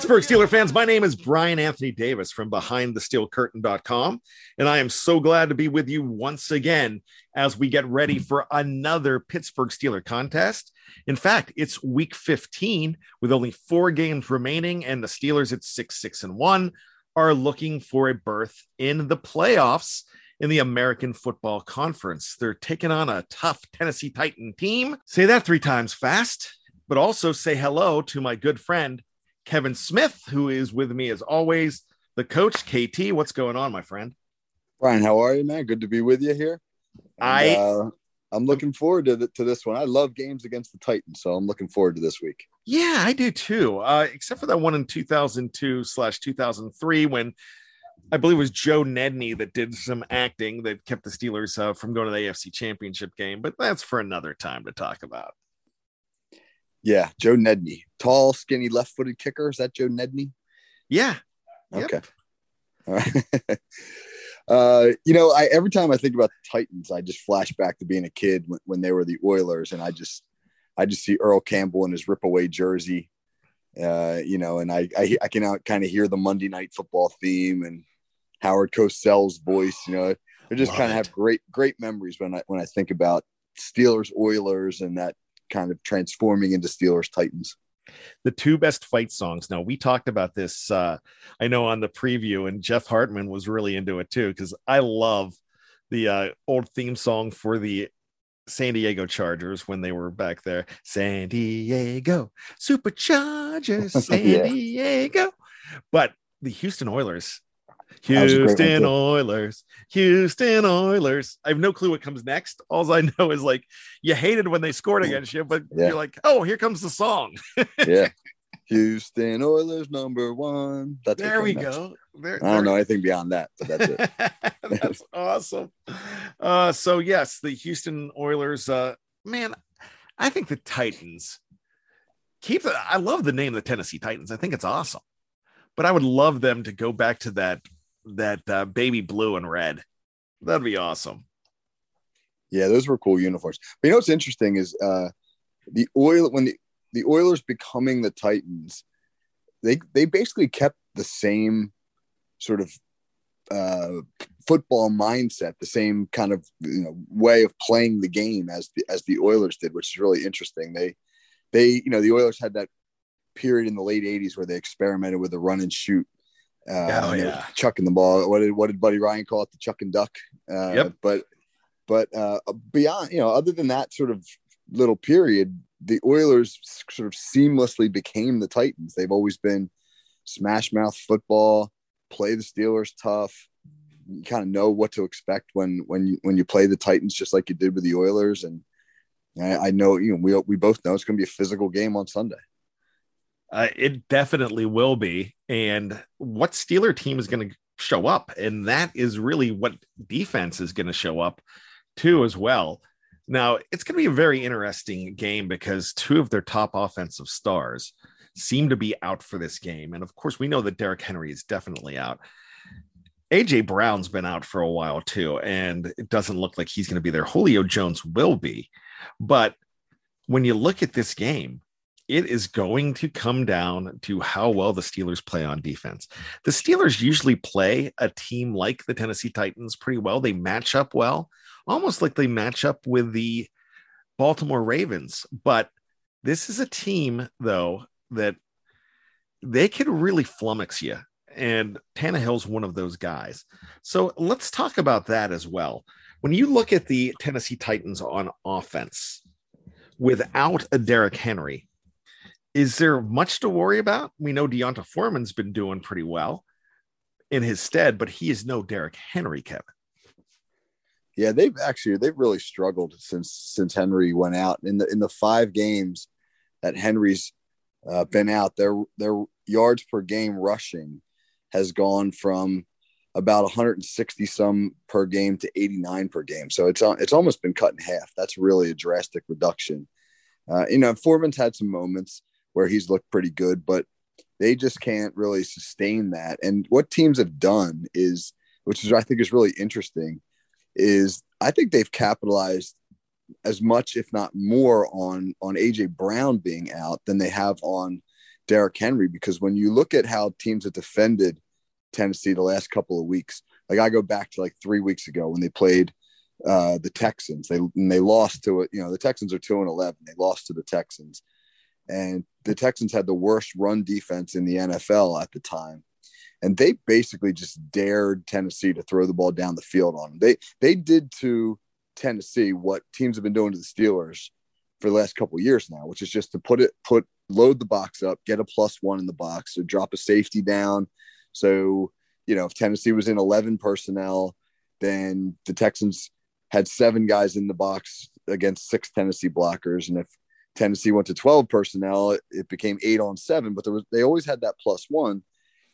Pittsburgh Steeler fans, my name is Brian Anthony Davis from BehindTheSteelCurtain.com, and I am so glad to be with you once again as we get ready for another Pittsburgh Steeler contest. In fact, it's week 15 with only four games remaining, and the Steelers at 6 6 and 1 are looking for a berth in the playoffs in the American Football Conference. They're taking on a tough Tennessee Titan team. Say that three times fast, but also say hello to my good friend. Kevin Smith, who is with me as always, the coach, KT. What's going on, my friend? Brian, how are you, man? Good to be with you here. And, I uh, I'm looking forward to the, to this one. I love games against the Titans, so I'm looking forward to this week. Yeah, I do too. Uh, except for that one in 2002 slash 2003 when I believe it was Joe Nedney that did some acting that kept the Steelers uh, from going to the AFC Championship game. But that's for another time to talk about. Yeah, Joe Nedney, tall, skinny, left-footed kicker. Is that Joe Nedney? Yeah. Okay. Yep. All right. uh, you know, I every time I think about the Titans, I just flash back to being a kid when, when they were the Oilers, and I just, I just see Earl Campbell in his rip-away jersey. Uh, you know, and I, I, I can kind of hear the Monday Night Football theme and Howard Cosell's voice. You know, I just kind of have great, great memories when I when I think about Steelers, Oilers, and that kind of transforming into Steelers Titans. the two best fight songs. Now we talked about this, uh, I know on the preview, and Jeff Hartman was really into it too because I love the uh, old theme song for the San Diego Chargers when they were back there. San Diego Superchargers, San Yeah. Diego. But the Houston Oilers, That was a great one, Houston. Oilers, Houston Oilers. I have no clue what comes next. All I know is like you hated when they scored against you, but Yeah. you're like, oh, here comes the song. Yeah. Houston Oilers number one. That's there we next. go. There, I don't know anything beyond that, but that's it. That's awesome. Uh, so yes, the Houston Oilers. Uh, man, I think the Titans keep. The, I love the name, the Tennessee Titans. I think it's awesome, but I would love them to go back to that that uh, baby blue and red. That'd be awesome. Yeah, those were cool uniforms. But you know what's interesting is uh the oil when the, the Oilers becoming the Titans, they they basically kept the same sort of uh football mindset, the same kind of you know way of playing the game as the as the Oilers did, which is really interesting. They they you know the Oilers had that period in the late '80s where they experimented with the run and shoot. Uh, oh, yeah. chucking the ball. What did what did Buddy Ryan call it? The chuck and duck. Uh, yep. But but uh, beyond, you know, other than that sort of little period, the Oilers sort of seamlessly became the Titans. They've always been smash mouth football, play the Steelers tough. You kind of know what to expect when when you when you play the Titans, just like you did with the Oilers. And I, I know you know we we both know it's going to be a physical game on Sunday. Uh, it definitely will be. And what Steeler team is going to show up? And that is really what defense is going to show up too, as well. Now, it's going to be a very interesting game because two of their top offensive stars seem to be out for this game. And of course, we know that Derrick Henry is definitely out. AJ Brown's been out for a while too, and it doesn't look like he's going to be there. Julio Jones will be. But when you look at this game, it is going to come down to how well the Steelers play on defense. The Steelers usually play a team like the Tennessee Titans pretty well. They match up well, almost like they match up with the Baltimore Ravens. But this is a team, though, that they could really flummox you. And Tannehill's one of those guys. So let's talk about that as well. When you look at the Tennessee Titans on offense without a Derrick Henry, is there much to worry about? We know D'Onta Foreman's been doing pretty well in his stead, but he is no Derrick Henry, Kevin. Yeah, they've actually they've really struggled since since Henry went out in the in the five games that Henry's uh, been out. Their their yards per game rushing has gone from about 160 some per game to 89 per game. So it's it's almost been cut in half. That's really a drastic reduction. Uh, you know, Foreman's had some moments where he's looked pretty good, but they just can't really sustain that. And what teams have done is, which is I think is really interesting, is I think they've capitalized as much, if not more, on on AJ Brown being out than they have on Derrick Henry. Because when you look at how teams have defended Tennessee the last couple of weeks, like I go back to like three weeks ago when they played uh, the Texans, they and they lost to it. You know, the Texans are two and eleven. They lost to the Texans, and the Texans had the worst run defense in the NFL at the time. And they basically just dared Tennessee to throw the ball down the field on them. They they did to Tennessee what teams have been doing to the Steelers for the last couple years now, which is just to put it put load the box up, get a plus one in the box, or drop a safety down. So, you know, if Tennessee was in 11 personnel, then the Texans had seven guys in the box against six Tennessee blockers. And if Tennessee went to 12 personnel, it, became eight on seven, but there was, they always had that plus one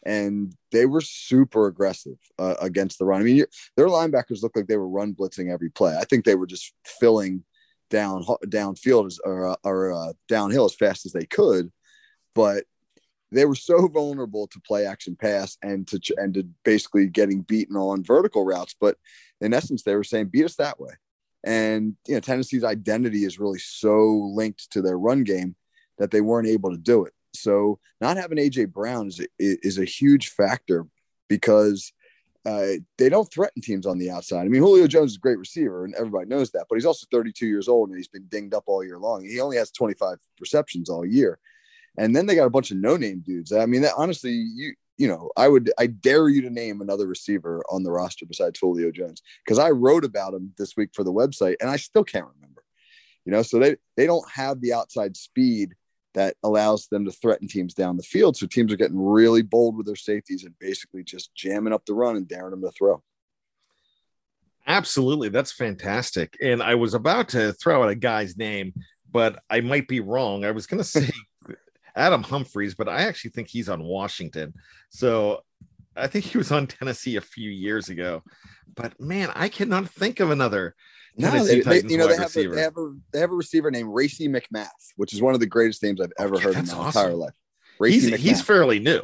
and they were super aggressive uh, against the run. I mean, their linebackers looked like they were run blitzing every play. I think they were just filling down downfield or, uh, or uh, downhill as fast as they could, but they were so vulnerable to play action pass and to and to basically getting beaten on vertical routes. But in essence, they were saying beat us that way. And you know, Tennessee's identity is really so linked to their run game that they weren't able to do it. So not having AJ Brown is is a huge factor because uh, they don't threaten teams on the outside. I mean, Julio Jones is a great receiver, and everybody knows that. But he's also 32 years old, and he's been dinged up all year long. He only has 25 receptions all year, and then they got a bunch of no-name dudes. I mean, that honestly, you you know, I would, I dare you to name another receiver on the roster besides Julio Jones because I wrote about him this week for the website and I still can't remember. You know, so they they don't have the outside speed that allows them to threaten teams down the field. So teams are getting really bold with their safeties and basically just jamming up the run and daring them to throw. Absolutely, that's fantastic. And I was about to throw out a guy's name, but I might be wrong. I was going to say Adam Humphries, but I actually think he's on Washington. So I think he was on Tennessee a few years ago. But man, I cannot think of another. No, they, they, you know they have, a, they have a they have a receiver named Racey McMath, which is one of the greatest names I've ever heard in my awesome. entire life. Racey he's, he's fairly new.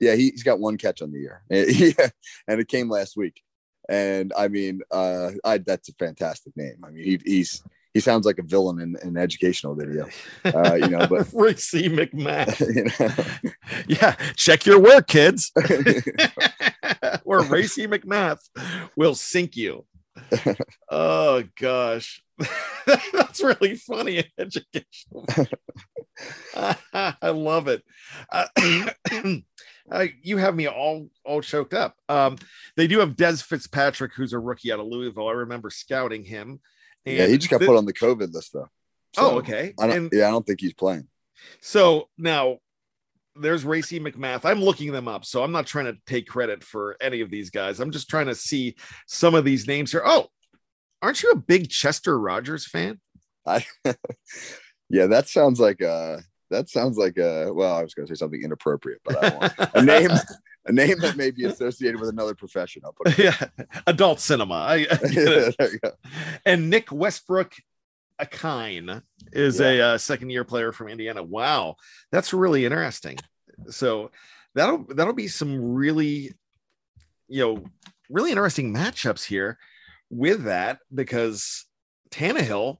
Yeah, he, has got one catch on the year. yeah, and it came last week. And I mean, uh, I, that's a fantastic name. I mean, he, he's he sounds like a villain in, in an educational video, uh, you know. But Racey McMath, you know? yeah, check your work, kids. or Racey McMath will sink you. oh gosh, that's really funny and educational. I love it. Uh, uh, you have me all all choked up. Um, they do have Dez Fitzpatrick, who's a rookie out of Louisville. I remember scouting him. Yeah, he just got put on the COVID list though. So oh, okay. I don't, and, yeah, I don't think he's playing. So now there's Racey McMath. I'm looking them up, so I'm not trying to take credit for any of these guys. I'm just trying to see some of these names here. Oh, aren't you a big Chester Rogers fan? I, yeah, that sounds like a that sounds like a well, I was going to say something inappropriate, but I want a name a name that may be associated with another profession. I'll put it yeah, adult cinema. I, I and Nick Westbrook Ikhine is yeah. a uh, second year player from Indiana. Wow, that's really interesting. So that'll that'll be some really, you know, really interesting matchups here with that because Tannehill.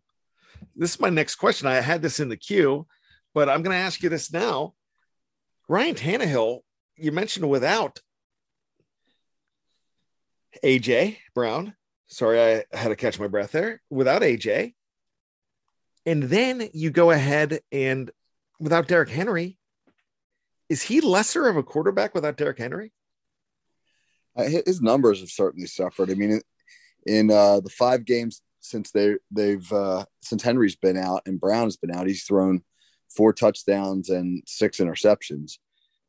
This is my next question. I had this in the queue, but I'm going to ask you this now. Ryan Tannehill, you mentioned without AJ Brown. Sorry, I had to catch my breath there. Without AJ, and then you go ahead and without Derrick Henry, is he lesser of a quarterback without Derrick Henry? Uh, his numbers have certainly suffered. I mean, in, uh, the five games since they they've uh, since Henry's been out and Brown's been out, he's thrown four touchdowns and six interceptions,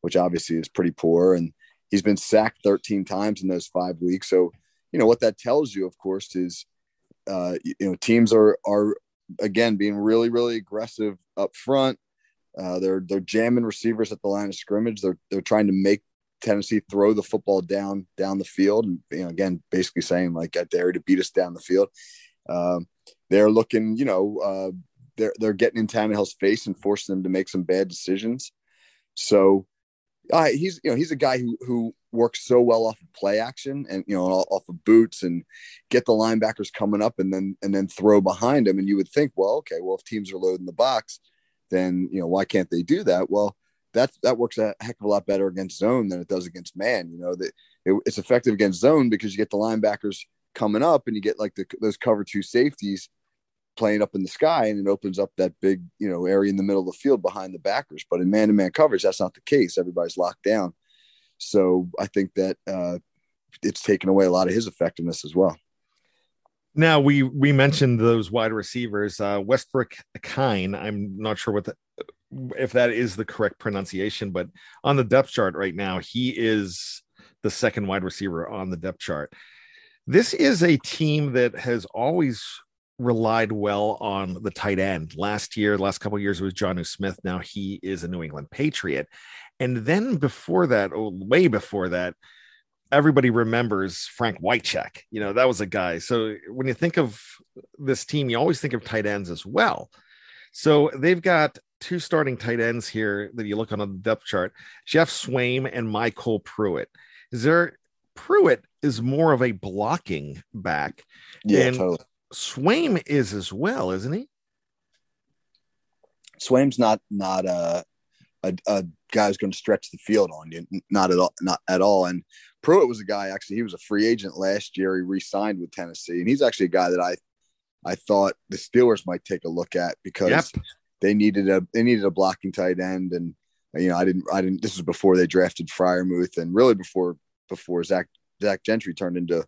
which obviously is pretty poor. And he's been sacked 13 times in those five weeks. So, you know what that tells you, of course, is uh, you know teams are are again being really really aggressive up front. Uh, they're they're jamming receivers at the line of scrimmage. They're they're trying to make Tennessee throw the football down down the field, and you know again basically saying like I dare to beat us down the field. Um, they're looking, you know, uh, they're they're getting in Tannehill's face and forcing them to make some bad decisions. So he's you know he's a guy who who works so well off of play action and you know off of boots and get the linebackers coming up and then and then throw behind him. And you would think well okay well if teams are loading the box then you know why can't they do that? Well that that works a heck of a lot better against zone than it does against man you know that it, it's effective against zone because you get the linebackers coming up and you get like the, those cover two safeties playing up in the sky and it opens up that big you know area in the middle of the field behind the backers. But in man-to-man coverage that's not the case. Everybody's locked down. So i think that uh, it's taken away a lot of his effectiveness as well. Now we we mentioned those wide receivers uh westbrook kine. I'm not sure what the if that is the correct pronunciation but on the depth chart right now he is the second wide receiver on the depth chart. This is a team that has always relied well on the tight end. Last year, last couple years, it was Jonnu Smith. Now he is a New England Patriot. And then before that, oh, way before that, everybody remembers Frank Wycheck. You know, that was a guy. So when you think of this team, you always think of tight ends as well. So they've got two starting tight ends here that you look on the depth chart Geoff Swaim and MyCole Pruitt. Is there Pruitt is more of a blocking back. Yeah, and totally. Swaim is as well, isn't he? Swaim's not not a a, a guy who's going to stretch the field on you, not at all, not at all. And Pruitt was a guy actually. He was a free agent last year. He re-signed with Tennessee, and he's actually a guy that I I thought the Steelers might take a look at because yep. they needed a they needed a blocking tight end, and you know I didn't I didn't. This was before they drafted Freiermuth, and really before before Zach Zach Gentry turned into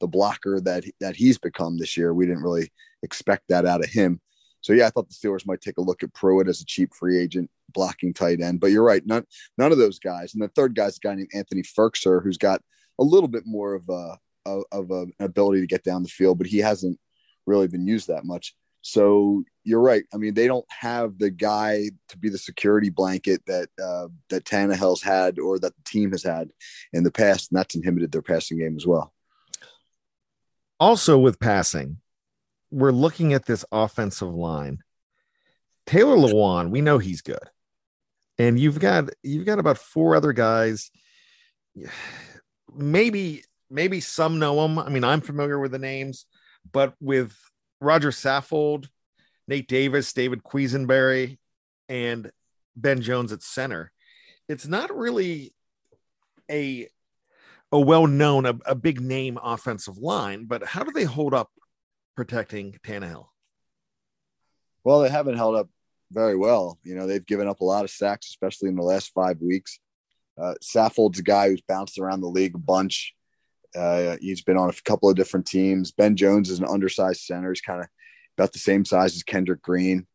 the blocker that that he's become this year. We didn't really expect that out of him. So yeah, I thought the Steelers might take a look at Pruitt as a cheap free agent blocking tight end. But you're right, none none of those guys. And the third guy's a guy named Anthony Firkser, who's got a little bit more of a of, of a, an ability to get down the field, but he hasn't really been used that much. So you're right. I mean, they don't have the guy to be the security blanket that uh, that Tannehill's had or that the team has had in the past, and that's inhibited their passing game as well. Also, with passing, we're looking at this offensive line. Taylor Lewan, we know he's good, and you've got you've got about four other guys. Maybe maybe some know them. I mean, I'm familiar with the names, but with Roger Saffold, Nate Davis, David Quessenberry, and Ben Jones at center, it's not really a a well-known, a, a big name offensive line, but how do they hold up protecting Tannehill? Well, they haven't held up very well. You know, they've given up a lot of sacks, especially in the last five weeks. Uh, Saffold's a guy who's bounced around the league a bunch. Uh, he's been on a couple of different teams. Ben Jones is an undersized center. He's kind of about the same size as Kendrick Green,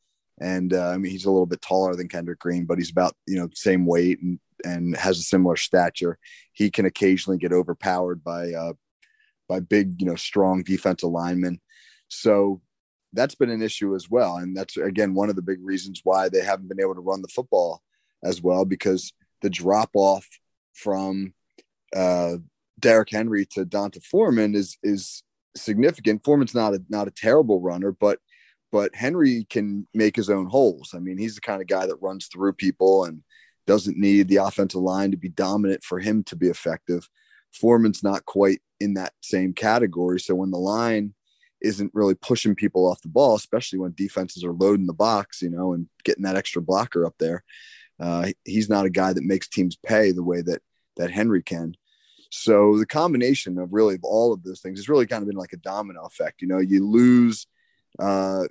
and uh, I mean he's a little bit taller than Kendrick Green, but he's about you know same weight and and has a similar stature. He can occasionally get overpowered by uh, by big you know strong defensive linemen. So that's been an issue as well, and that's again one of the big reasons why they haven't been able to run the football as well because the drop off from uh, Derrick Henry to D'Onta Foreman is is significant. Foreman's not a not a terrible runner, but but Henry can make his own holes. I mean, he's the kind of guy that runs through people and doesn't need the offensive line to be dominant for him to be effective. Foreman's not quite in that same category. So when the line isn't really pushing people off the ball, especially when defenses are loading the box, you know, and getting that extra blocker up there, uh, he's not a guy that makes teams pay the way that that Henry can. So the combination of really all of those things has really kind of been like a domino effect. You know, you lose uh,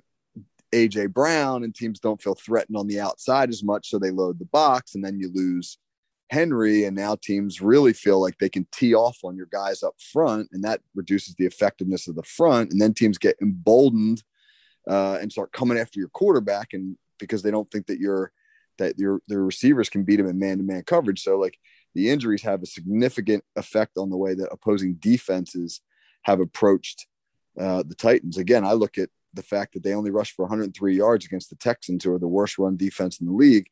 AJ Brown and teams don't feel threatened on the outside as much, so they load the box, and then you lose Henry, and now teams really feel like they can tee off on your guys up front, and that reduces the effectiveness of the front, and then teams get emboldened uh, and start coming after your quarterback, and because they don't think that you're that your their receivers can beat them in man-to-man coverage. So like the injuries have a significant effect on the way that opposing defenses have approached uh, the Titans. Again, I look at the fact that they only rushed for 103 yards against the Texans, who are the worst run defense in the league.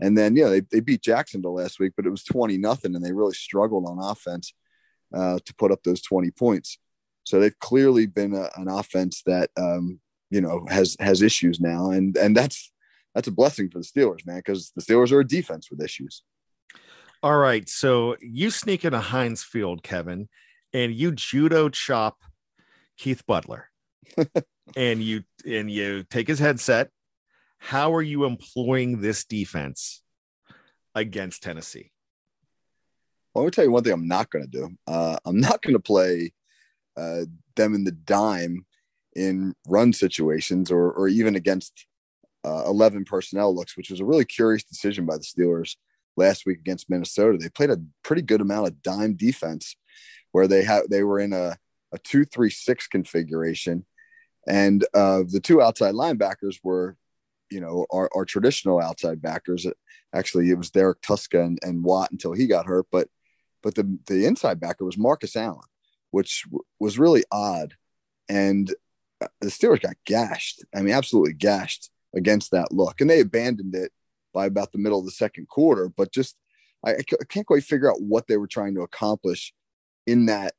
And then, yeah, they, they beat Jacksonville last week, but it was 20 nothing, and they really struggled on offense uh, to put up those 20 points. So they've clearly been a, an offense that um, you know has has issues now, and and that's that's a blessing for the Steelers, man, because the Steelers are a defense with issues. All right, so you sneak into Heinz Field, Kevin, and you judo chop Keith Butler, and you and you take his headset. How are you employing this defense against Tennessee? Well, let me tell you one thing. I'm not going to do. Uh, I'm not going to play uh, them in the dime in run situations or or even against uh, 11 personnel looks, which was a really curious decision by the Steelers last week against Minnesota. They played a pretty good amount of dime defense where they had they were in a, a two three six configuration, and uh, the two outside linebackers were, you know, our, our traditional outside backers. Actually, it was Derek Tuszka and, and Watt until he got hurt, but but the the inside backer was Marcus Allen, which w- was really odd, and uh, the Steelers got gashed. I mean, absolutely gashed against that look, and they abandoned it by about the middle of the second quarter. But just I, I can't quite figure out what they were trying to accomplish in that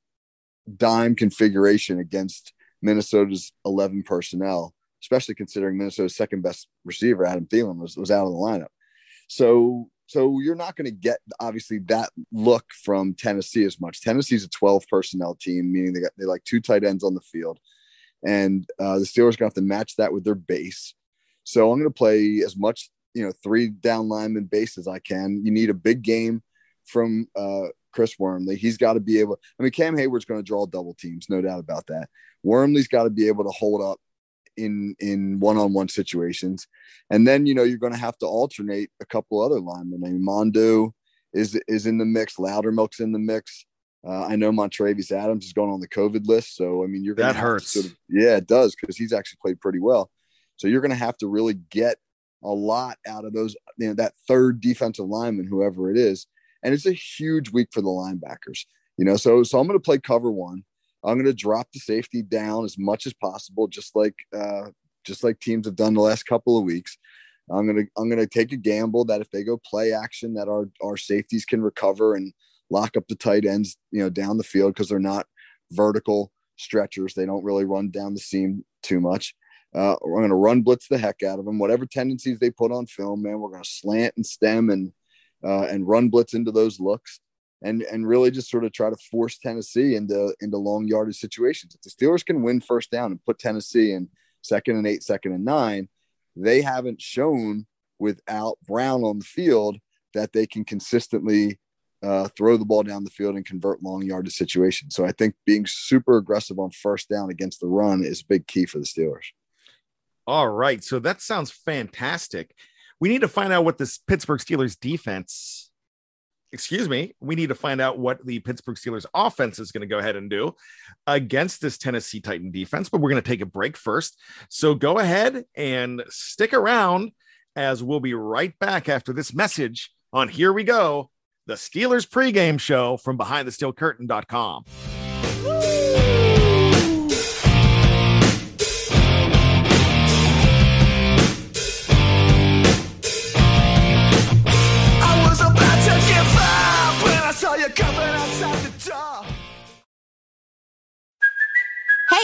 dime configuration against Minnesota's 11 personnel, especially considering Minnesota's second best receiver, Adam Thielen, was, was out of the lineup. So, so you're not going to get obviously that look from Tennessee as much. Tennessee's a 12 personnel team, meaning they got they like two tight ends on the field, and uh, the Steelers going to have to match that with their base. So I'm going to play as much, you know, three down lineman base as I can. You need a big game from uh, Chris Wormley. He's got to be able. I mean, Cam Hayward's going to draw double teams, no doubt about that. Wormley's got to be able to hold up in in one-on-one situations, and then you know you're going to have to alternate a couple other linemen. I mean, Mondeaux is is in the mix. Loudermilk's in the mix. Uh, I know Montravius Adams is going on the COVID list, so I mean you're that hurts. Sort of, yeah, it does because he's actually played pretty well. So you're going to have to really get a lot out of those, you know, that third defensive lineman, whoever it is. And it's a huge week for the linebackers, you know. So, so I'm going to play cover one. I'm going to drop the safety down as much as possible, just like, uh, just like teams have done the last couple of weeks. I'm gonna I'm gonna take a gamble that if they go play action, that our our safeties can recover and lock up the tight ends, you know, down the field because they're not vertical stretchers. They don't really run down the seam too much. Uh, we're going to run blitz the heck out of them. Whatever tendencies they put on film, man, we're going to slant and stem and uh, and run blitz into those looks, and and really just sort of try to force Tennessee into into long yardage situations. If the Steelers can win first down and put Tennessee in second and eight, second and nine, they haven't shown without Brown on the field that they can consistently uh, throw the ball down the field and convert long yardage situations. So I think being super aggressive on first down against the run is a big key for the Steelers. All right. So that sounds fantastic. We need to find out what this Pittsburgh Steelers defense, excuse me, we need to find out what the Pittsburgh Steelers offense is going to go ahead and do against this Tennessee Titan defense. But we're going to take a break first. So go ahead and stick around as we'll be right back after this message on Here We Go, the Steelers pregame show from behindthesteelcurtain.com.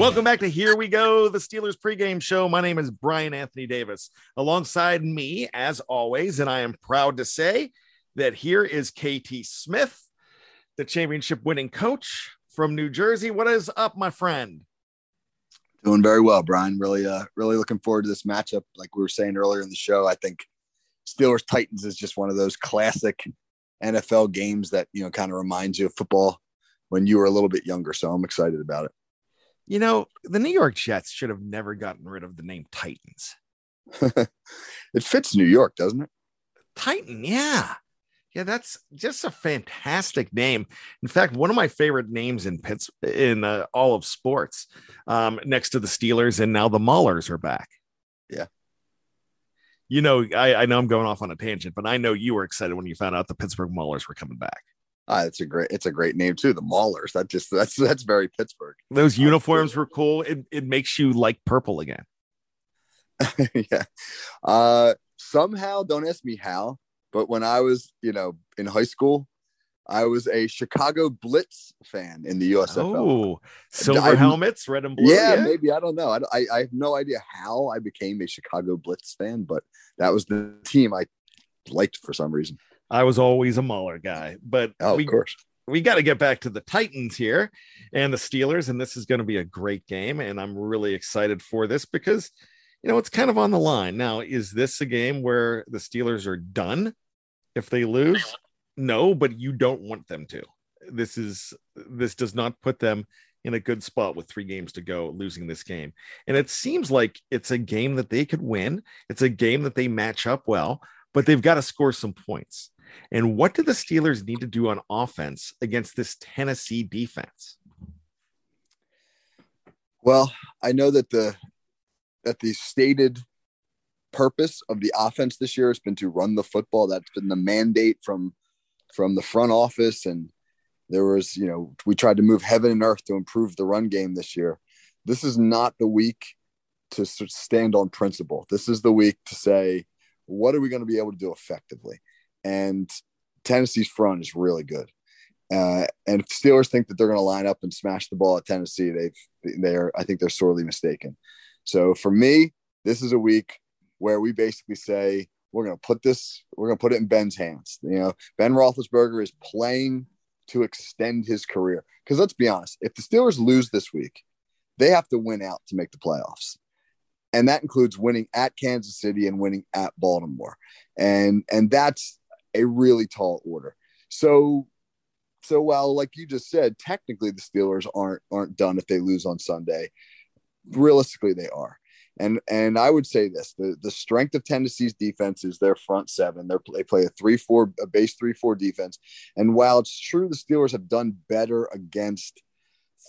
Welcome back to Here We Go, the Steelers pregame show. My name is Brian Anthony Davis. Alongside me, as always, and I am proud to say that here is KT Smith, the championship winning coach from New Jersey. What is up, my friend? Doing very well, Brian. Really, uh, really looking forward to this matchup. Like we were saying earlier in the show, I think Steelers Titans is just one of those classic NFL games that you know kind of reminds you of football when you were a little bit younger. So I'm excited about it. You know, the New York Jets should have never gotten rid of the name Titans. it fits New York, doesn't it? Titan, yeah. Yeah, that's just a fantastic name. In fact, one of my favorite names in Pitts in uh, all of sports, um, next to the Steelers, and now the Maulers are back. Yeah. You know, I, I know I'm going off on a tangent, but I know you were excited when you found out the Pittsburgh Maulers were coming back. Ah, it's a great, it's a great name too. The Maulers. That just that's that's very Pittsburgh. Those uniforms were cool. It it makes you like purple again. yeah. Uh, somehow, don't ask me how, but when I was, you know, in high school, I was a Chicago Blitz fan in the USFL. Oh, silver I- helmets, red and blue. yeah, maybe I don't know. I, I I have no idea how I became a Chicago Blitz fan, but that was the team I liked for some reason. I was always a Mauler guy, but Oh, we of course. we got to get back to the Titans here and the Steelers, and this is going to be a great game, and I'm really excited for this because you know it's kind of on the line now. Is this a game where the Steelers are done if they lose? No, but you don't want them to. This is this does not put them in a good spot with three games to go losing this game. And it seems like it's a game that they could win. It's a game that they match up well, but they've got to score some points. And what do the Steelers need to do on offense against this Tennessee defense? Well, I know that the that the stated purpose of the offense this year has been to run the football. That's been the mandate from from the front office, and there was, you know, we tried to move heaven and earth to improve the run game this year. This is not the week to stand on principle. This is the week to say, what are we going to be able to do effectively? And Tennessee's front is really good. Uh, and if Steelers think that they're going to line up and smash the ball at Tennessee, they've they're I think they're sorely mistaken. So for me, this is a week where we basically say we're going to put this, we're going to put it in Ben's hands. You know, Ben Roethlisberger is playing to extend his career. Because let's be honest, if the Steelers lose this week, they have to win out to make the playoffs, and that includes winning at Kansas City and winning at Baltimore, and and that's a really tall order. So so while like you just said technically the steelers aren't aren't done if they lose on sunday realistically they are. And and i would say this the the strength of tennessee's defense is their front seven. They're, they play a three four a base three four defense. And while it's true the steelers have done better against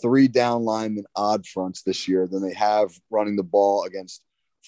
three down linemen odd fronts this year than they have running the ball against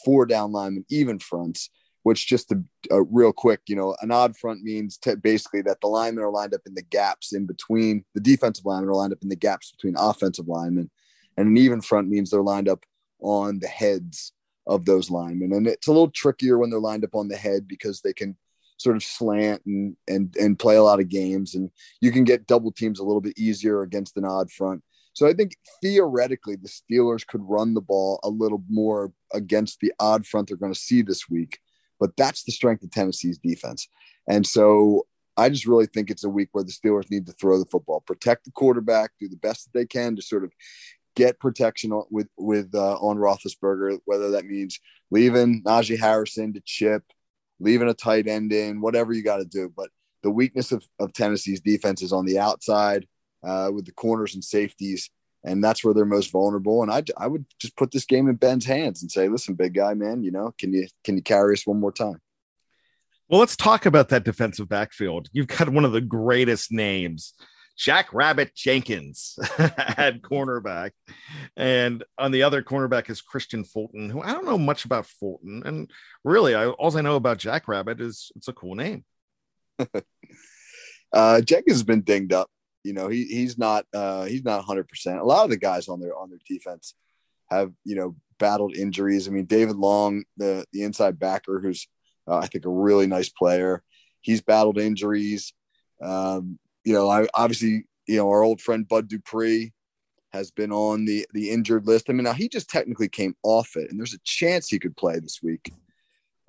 four down linemen even fronts which just to, uh, real quick, you know, an odd front means t- basically that the linemen are lined up in the gaps in between the defensive linemen are lined up in the gaps between offensive linemen, and an even front means they're lined up on the heads of those linemen. And it's a little trickier when they're lined up on the head because they can sort of slant and and and play a lot of games, and you can get double teams a little bit easier against an odd front. So I think theoretically the Steelers could run the ball a little more against the odd front they're going to see this week but that's the strength of Tennessee's defense. And so I just really think it's a week where the Steelers need to throw the football, protect the quarterback, do the best that they can to sort of get protection on, with with uh, on Roethlisberger, whether that means leaving Najee Harrison to chip, leaving a tight end in, whatever you got to do. But the weakness of, of Tennessee's defense is on the outside uh, with the corners and safeties and that's where they're most vulnerable. And I, I would just put this game in Ben's hands and say, listen, big guy, man, you know, can you can you carry us one more time? Well, let's talk about that defensive backfield. You've got one of the greatest names, Jack Rabbit Jenkins at cornerback. And on the other cornerback is Kristian Fulton, who I don't know much about Fulton. And really, I, all I know about Jack Rabbit is it's a cool name. uh, Jenkins has been dinged up you know, he he's not uh, he's not 100. percent A lot of the guys on their on their defense have you know battled injuries. I mean, David Long, the the inside backer, who's uh, I think a really nice player, he's battled injuries. Um, you know, I obviously you know our old friend Bud Dupree has been on the the injured list. I mean, now he just technically came off it, and there's a chance he could play this week.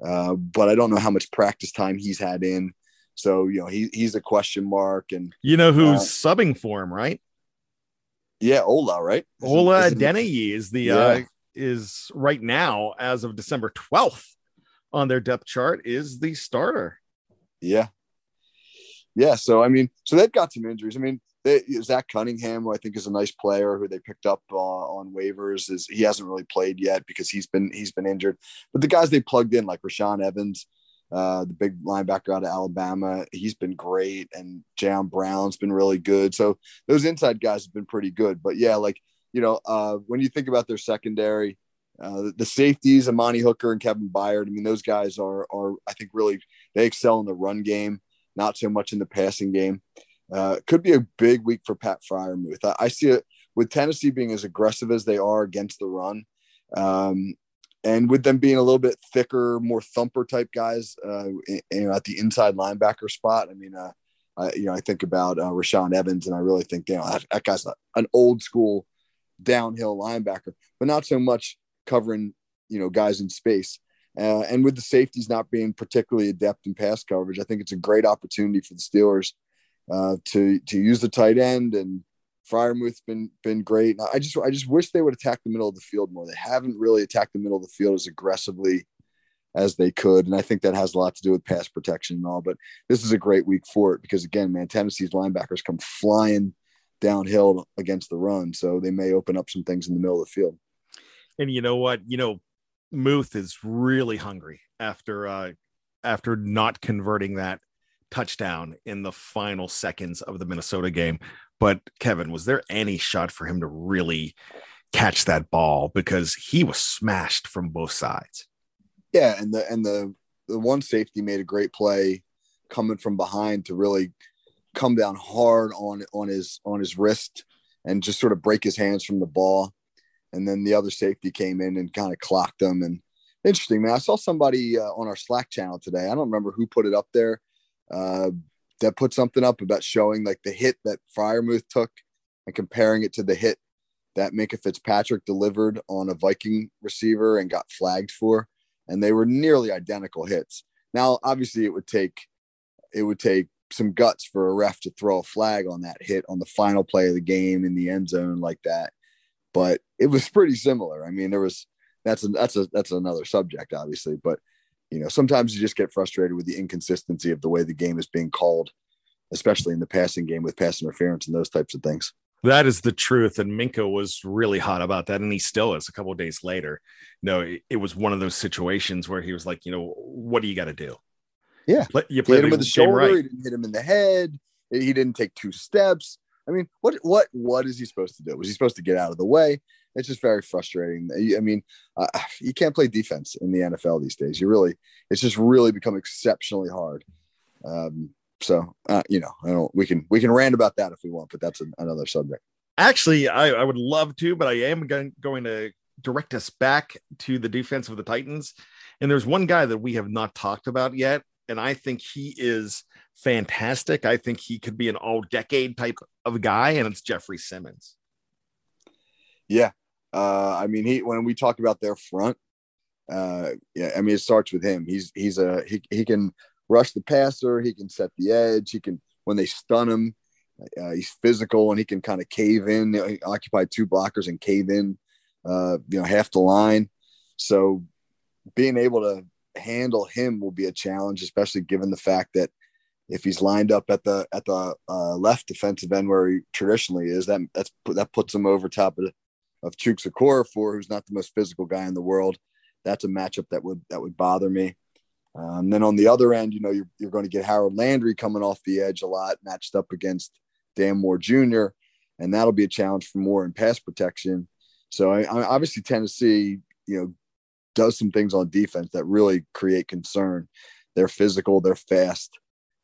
Uh, but I don't know how much practice time he's had in. So you know he he's a question mark, and you know who's uh, subbing for him, right? Yeah, Ola, right? Ola Adeniyi is the yeah. uh, is right now as of December twelfth on their depth chart is the starter. Yeah, yeah. So I mean, so they've got some injuries. I mean, they, Zach Cunningham, who I think is a nice player, who they picked up uh, on waivers, is he hasn't really played yet because he's been he's been injured. But the guys they plugged in, like Rashaan Evans, uh, the big linebacker out of Alabama. He's been great, and Jam Brown's been really good. So those inside guys have been pretty good. But yeah, like you know, uh, when you think about their secondary, uh, the safeties, Amani Hooker and Kevin Byard. I mean, those guys are are I think really they excel in the run game, not so much in the passing game. Uh, could be a big week for Pat Freiermuth. I, I see it with Tennessee being as aggressive as they are against the run. Um, and with them being a little bit thicker, more thumper type guys, uh, you know, at the inside linebacker spot. I mean, uh, I, you know, I think about uh, Rashaan Evans, and I really think, you know, that, that guy's an old school downhill linebacker, but not so much covering, you know, guys in space. Uh, and with the safeties not being particularly adept in pass coverage, I think it's a great opportunity for the Steelers uh, to to use the tight end and Freiermuth's been been great. I just I just wish they would attack the middle of the field more. They haven't really attacked the middle of the field as aggressively as they could, and I think that has a lot to do with pass protection and all. But this is a great week for it because again, man, Tennessee's linebackers come flying downhill against the run, so they may open up some things in the middle of the field. And you know what? You know, Muth is really hungry after uh after not converting that touchdown in the final seconds of the Minnesota game. But Kevin, was there any shot for him to really catch that ball because he was smashed from both sides? Yeah, and the and the the one safety made a great play coming from behind to really come down hard on on his on his wrist and just sort of break his hands from the ball. And then the other safety came in and kind of clocked him. And interesting, man. I saw somebody uh, on our Slack channel today. I don't remember who put it up there, uh, that put something up about showing like the hit that Freiermuth took and comparing it to the hit that Minkah Fitzpatrick delivered on a Viking receiver and got flagged for, and they were nearly identical hits. Now, obviously, it would take it would take some guts for a ref to throw a flag on that hit on the final play of the game in the end zone like that, but it was pretty similar. I mean, there was that's a that's a that's another subject, obviously, but you know, sometimes you just get frustrated with the inconsistency of the way the game is being called, especially in the passing game with pass interference and those types of things. That is the truth. And Minkah was really hot about that. And he still is a couple days later. You know, it, was one of those situations where he was like, you know, what do you got to do? Yeah. You play hit him with the shoulder. Right. He didn't hit him in the head. He didn't take two steps. I mean, what what what is he supposed to do? Was he supposed to get out of the way? It's just very frustrating. I mean, uh, you can't play defense in the NFL these days. You really, it's just really become exceptionally hard. Um, so uh, you know, I don't. We can we can rant about that if we want, but that's an, another subject. Actually, I, I would love to, but I am going, going to direct us back to the defense of the Titans. And there's one guy that we have not talked about yet, and I think he is fantastic. I think he could be an all decade type of guy, and it's Jeffrey Simmons. Yeah. Uh, I mean, he when we talk about their front, uh, yeah, I mean, it starts with him. He's he's a he, he can rush the passer, he can set the edge, he can when they stun him, uh, he's physical and he can kind of cave in, he occupy two blockers and cave in, uh, you know, half the line. So being able to handle him will be a challenge, especially given the fact that if he's lined up at the at the uh, left defensive end where he traditionally is, that that's that puts him over top of of Chuks Okorafor, who's not the most physical guy in the world. That's a matchup that would that would bother me. Um, then on the other end, you know, you're, you're going to get Harold Landry coming off the edge a lot, matched up against Dan Moore Jr., and that'll be a challenge for Moore in pass protection. So I, I, obviously Tennessee, you know, does some things on defense that really create concern. They're physical, they're fast,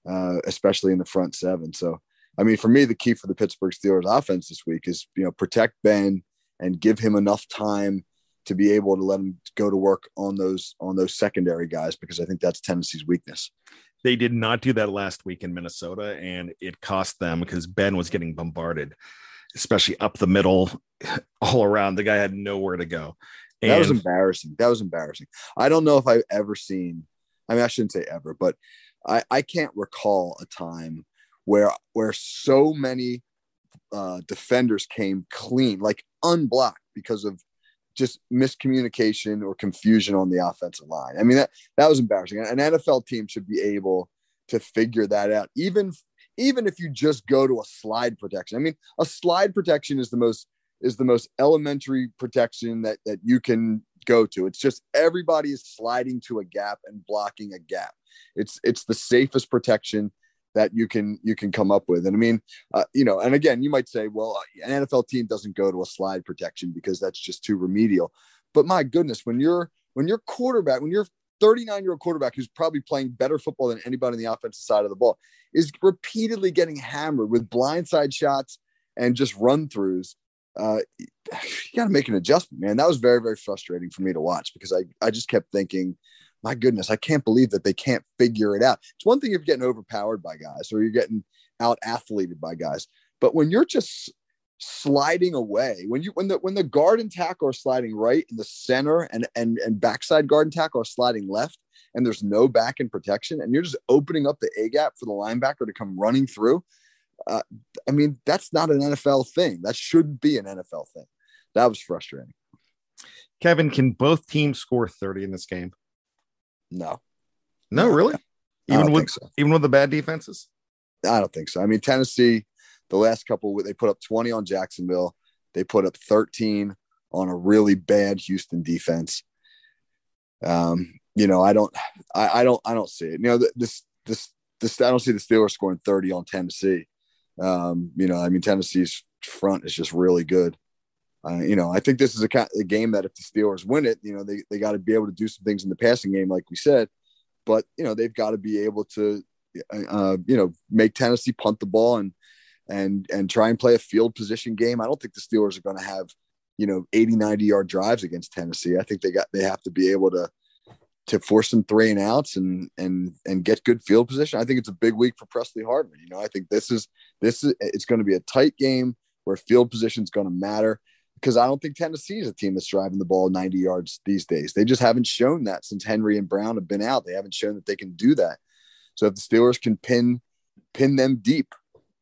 uh, especially in the front seven. So, I mean, for me, the key for the Pittsburgh Steelers offense this week is you know protect Ben and give him enough time to be able to let him go to work on those on those secondary guys because I think that's Tennessee's weakness. They did not do that last week in Minnesota, and it cost them because Ben was getting bombarded, especially up the middle, all around. The guy had nowhere to go. And that was embarrassing. That was embarrassing. I don't know if I've ever seen. I mean, I shouldn't say ever, but I, I can't recall a time where where so many uh, defenders came clean, like unblocked because of just miscommunication or confusion on the offensive line. I mean that that was embarrassing. An NFL team should be able to figure that out, even even if you just go to a slide protection. I mean, a slide protection is the most is the most elementary protection that that you can go to. It's just everybody is sliding to a gap and blocking a gap. It's it's the safest protection that you can you can come up with. And I mean, uh, you know, and again, you might say, well, an NFL team doesn't go to a slide protection because that's just too remedial. But my goodness, when you're when your quarterback, when you're 39 year old quarterback who's probably playing better football than anybody on the offensive side of the ball is repeatedly getting hammered with blindside shots and just run throughs. Uh, you got to make an adjustment, man. That was very, very frustrating for me to watch because I, I just kept thinking, my goodness, I can't believe that they can't figure it out. It's one thing if you're getting overpowered by guys or you're getting out athleted by guys, but when you're just sliding away, when you when the when the guard and tackle are sliding right in the center and and and backside guard and tackle are sliding left, and there's no back in protection, and you're just opening up the A gap for the linebacker to come running through. Uh, I mean, that's not an NFL thing. That shouldn't be an NFL thing. That was frustrating. Kevin, can both teams score 30 in this game? No. No, really? Even with so. even with the bad defenses? I don't think so. I mean, Tennessee, the last couple they put up 20 on Jacksonville. They put up 13 on a really bad Houston defense. Um, you know, I don't I, I don't I don't see it. You know, this this this I don't see the Steelers scoring 30 on Tennessee. Um, you know, I mean Tennessee's front is just really good. Uh, you know, I think this is a, a, game that if the Steelers win it, you know, they, they got to be able to do some things in the passing game, like we said. But, you know, they've got to be able to, uh, you know, make Tennessee punt the ball and, and, and try and play a field position game. I don't think the Steelers are going to have, you know, 80, 90 yard drives against Tennessee. I think they got, they have to be able to, to force some three and outs and, and, and get good field position. I think it's a big week for Pressley Harvin. You know, I think this is, this is, it's going to be a tight game where field position is going to matter because I don't think Tennessee is a team that's driving the ball 90 yards these days. They just haven't shown that since Henry and Brown have been out. They haven't shown that they can do that. So if the Steelers can pin pin them deep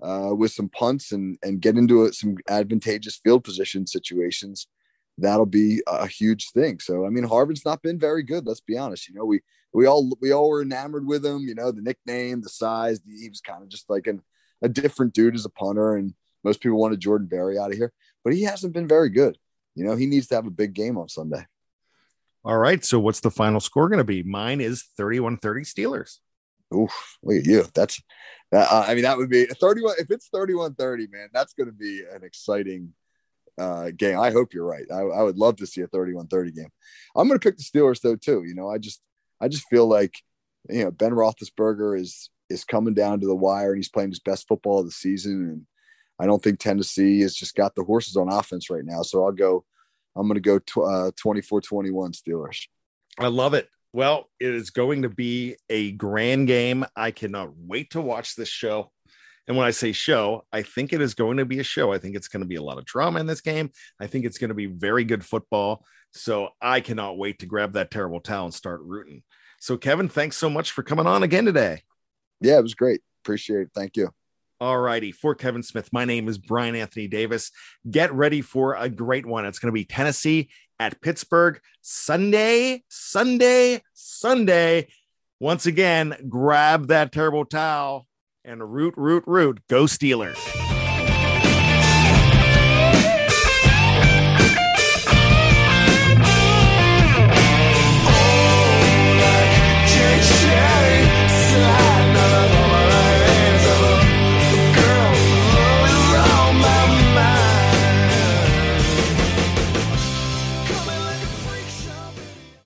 uh, with some punts and and get into it, some advantageous field position situations, that'll be a huge thing. So I mean, Harvin's not been very good. Let's be honest. You know, we we all we all were enamored with him. You know, the nickname, the size. The, He was kind of just like an, a different dude as a punter, and most people wanted Jordan Berry out of here but he hasn't been very good. You know, he needs to have a big game on Sunday. All right. So what's the final score going to be? Mine is 31 30 Steelers. Oof, look at you. That's that. Uh, I mean, that would be 31. If it's 31 30, man, that's going to be an exciting uh, game. I hope you're right. I, I would love to see a 31 30 game. I'm going to pick the Steelers, though, too. You know, I just, I just feel like, you know, Ben Roethlisberger is, is coming down to the wire and he's playing his best football of the season. And I don't think Tennessee has just got the horses on offense right now. So I'll go, I'm going to go tw- uh, 24 21 Steelers. I love it. Well, it is going to be a grand game. I cannot wait to watch this show. And when I say show, I think it is going to be a show. I think it's going to be a lot of drama in this game. I think it's going to be very good football. So I cannot wait to grab that terrible towel and start rooting. So, Kevin, thanks so much for coming on again today. Yeah, it was great. Appreciate it. Thank you. All righty. For Kevin Smith, my name is Brian Anthony Davis. Get ready for a great one. It's going to be Tennessee at Pittsburgh Sunday, Sunday, Sunday. Once again, grab that terrible towel and root, root, root. Go Steelers.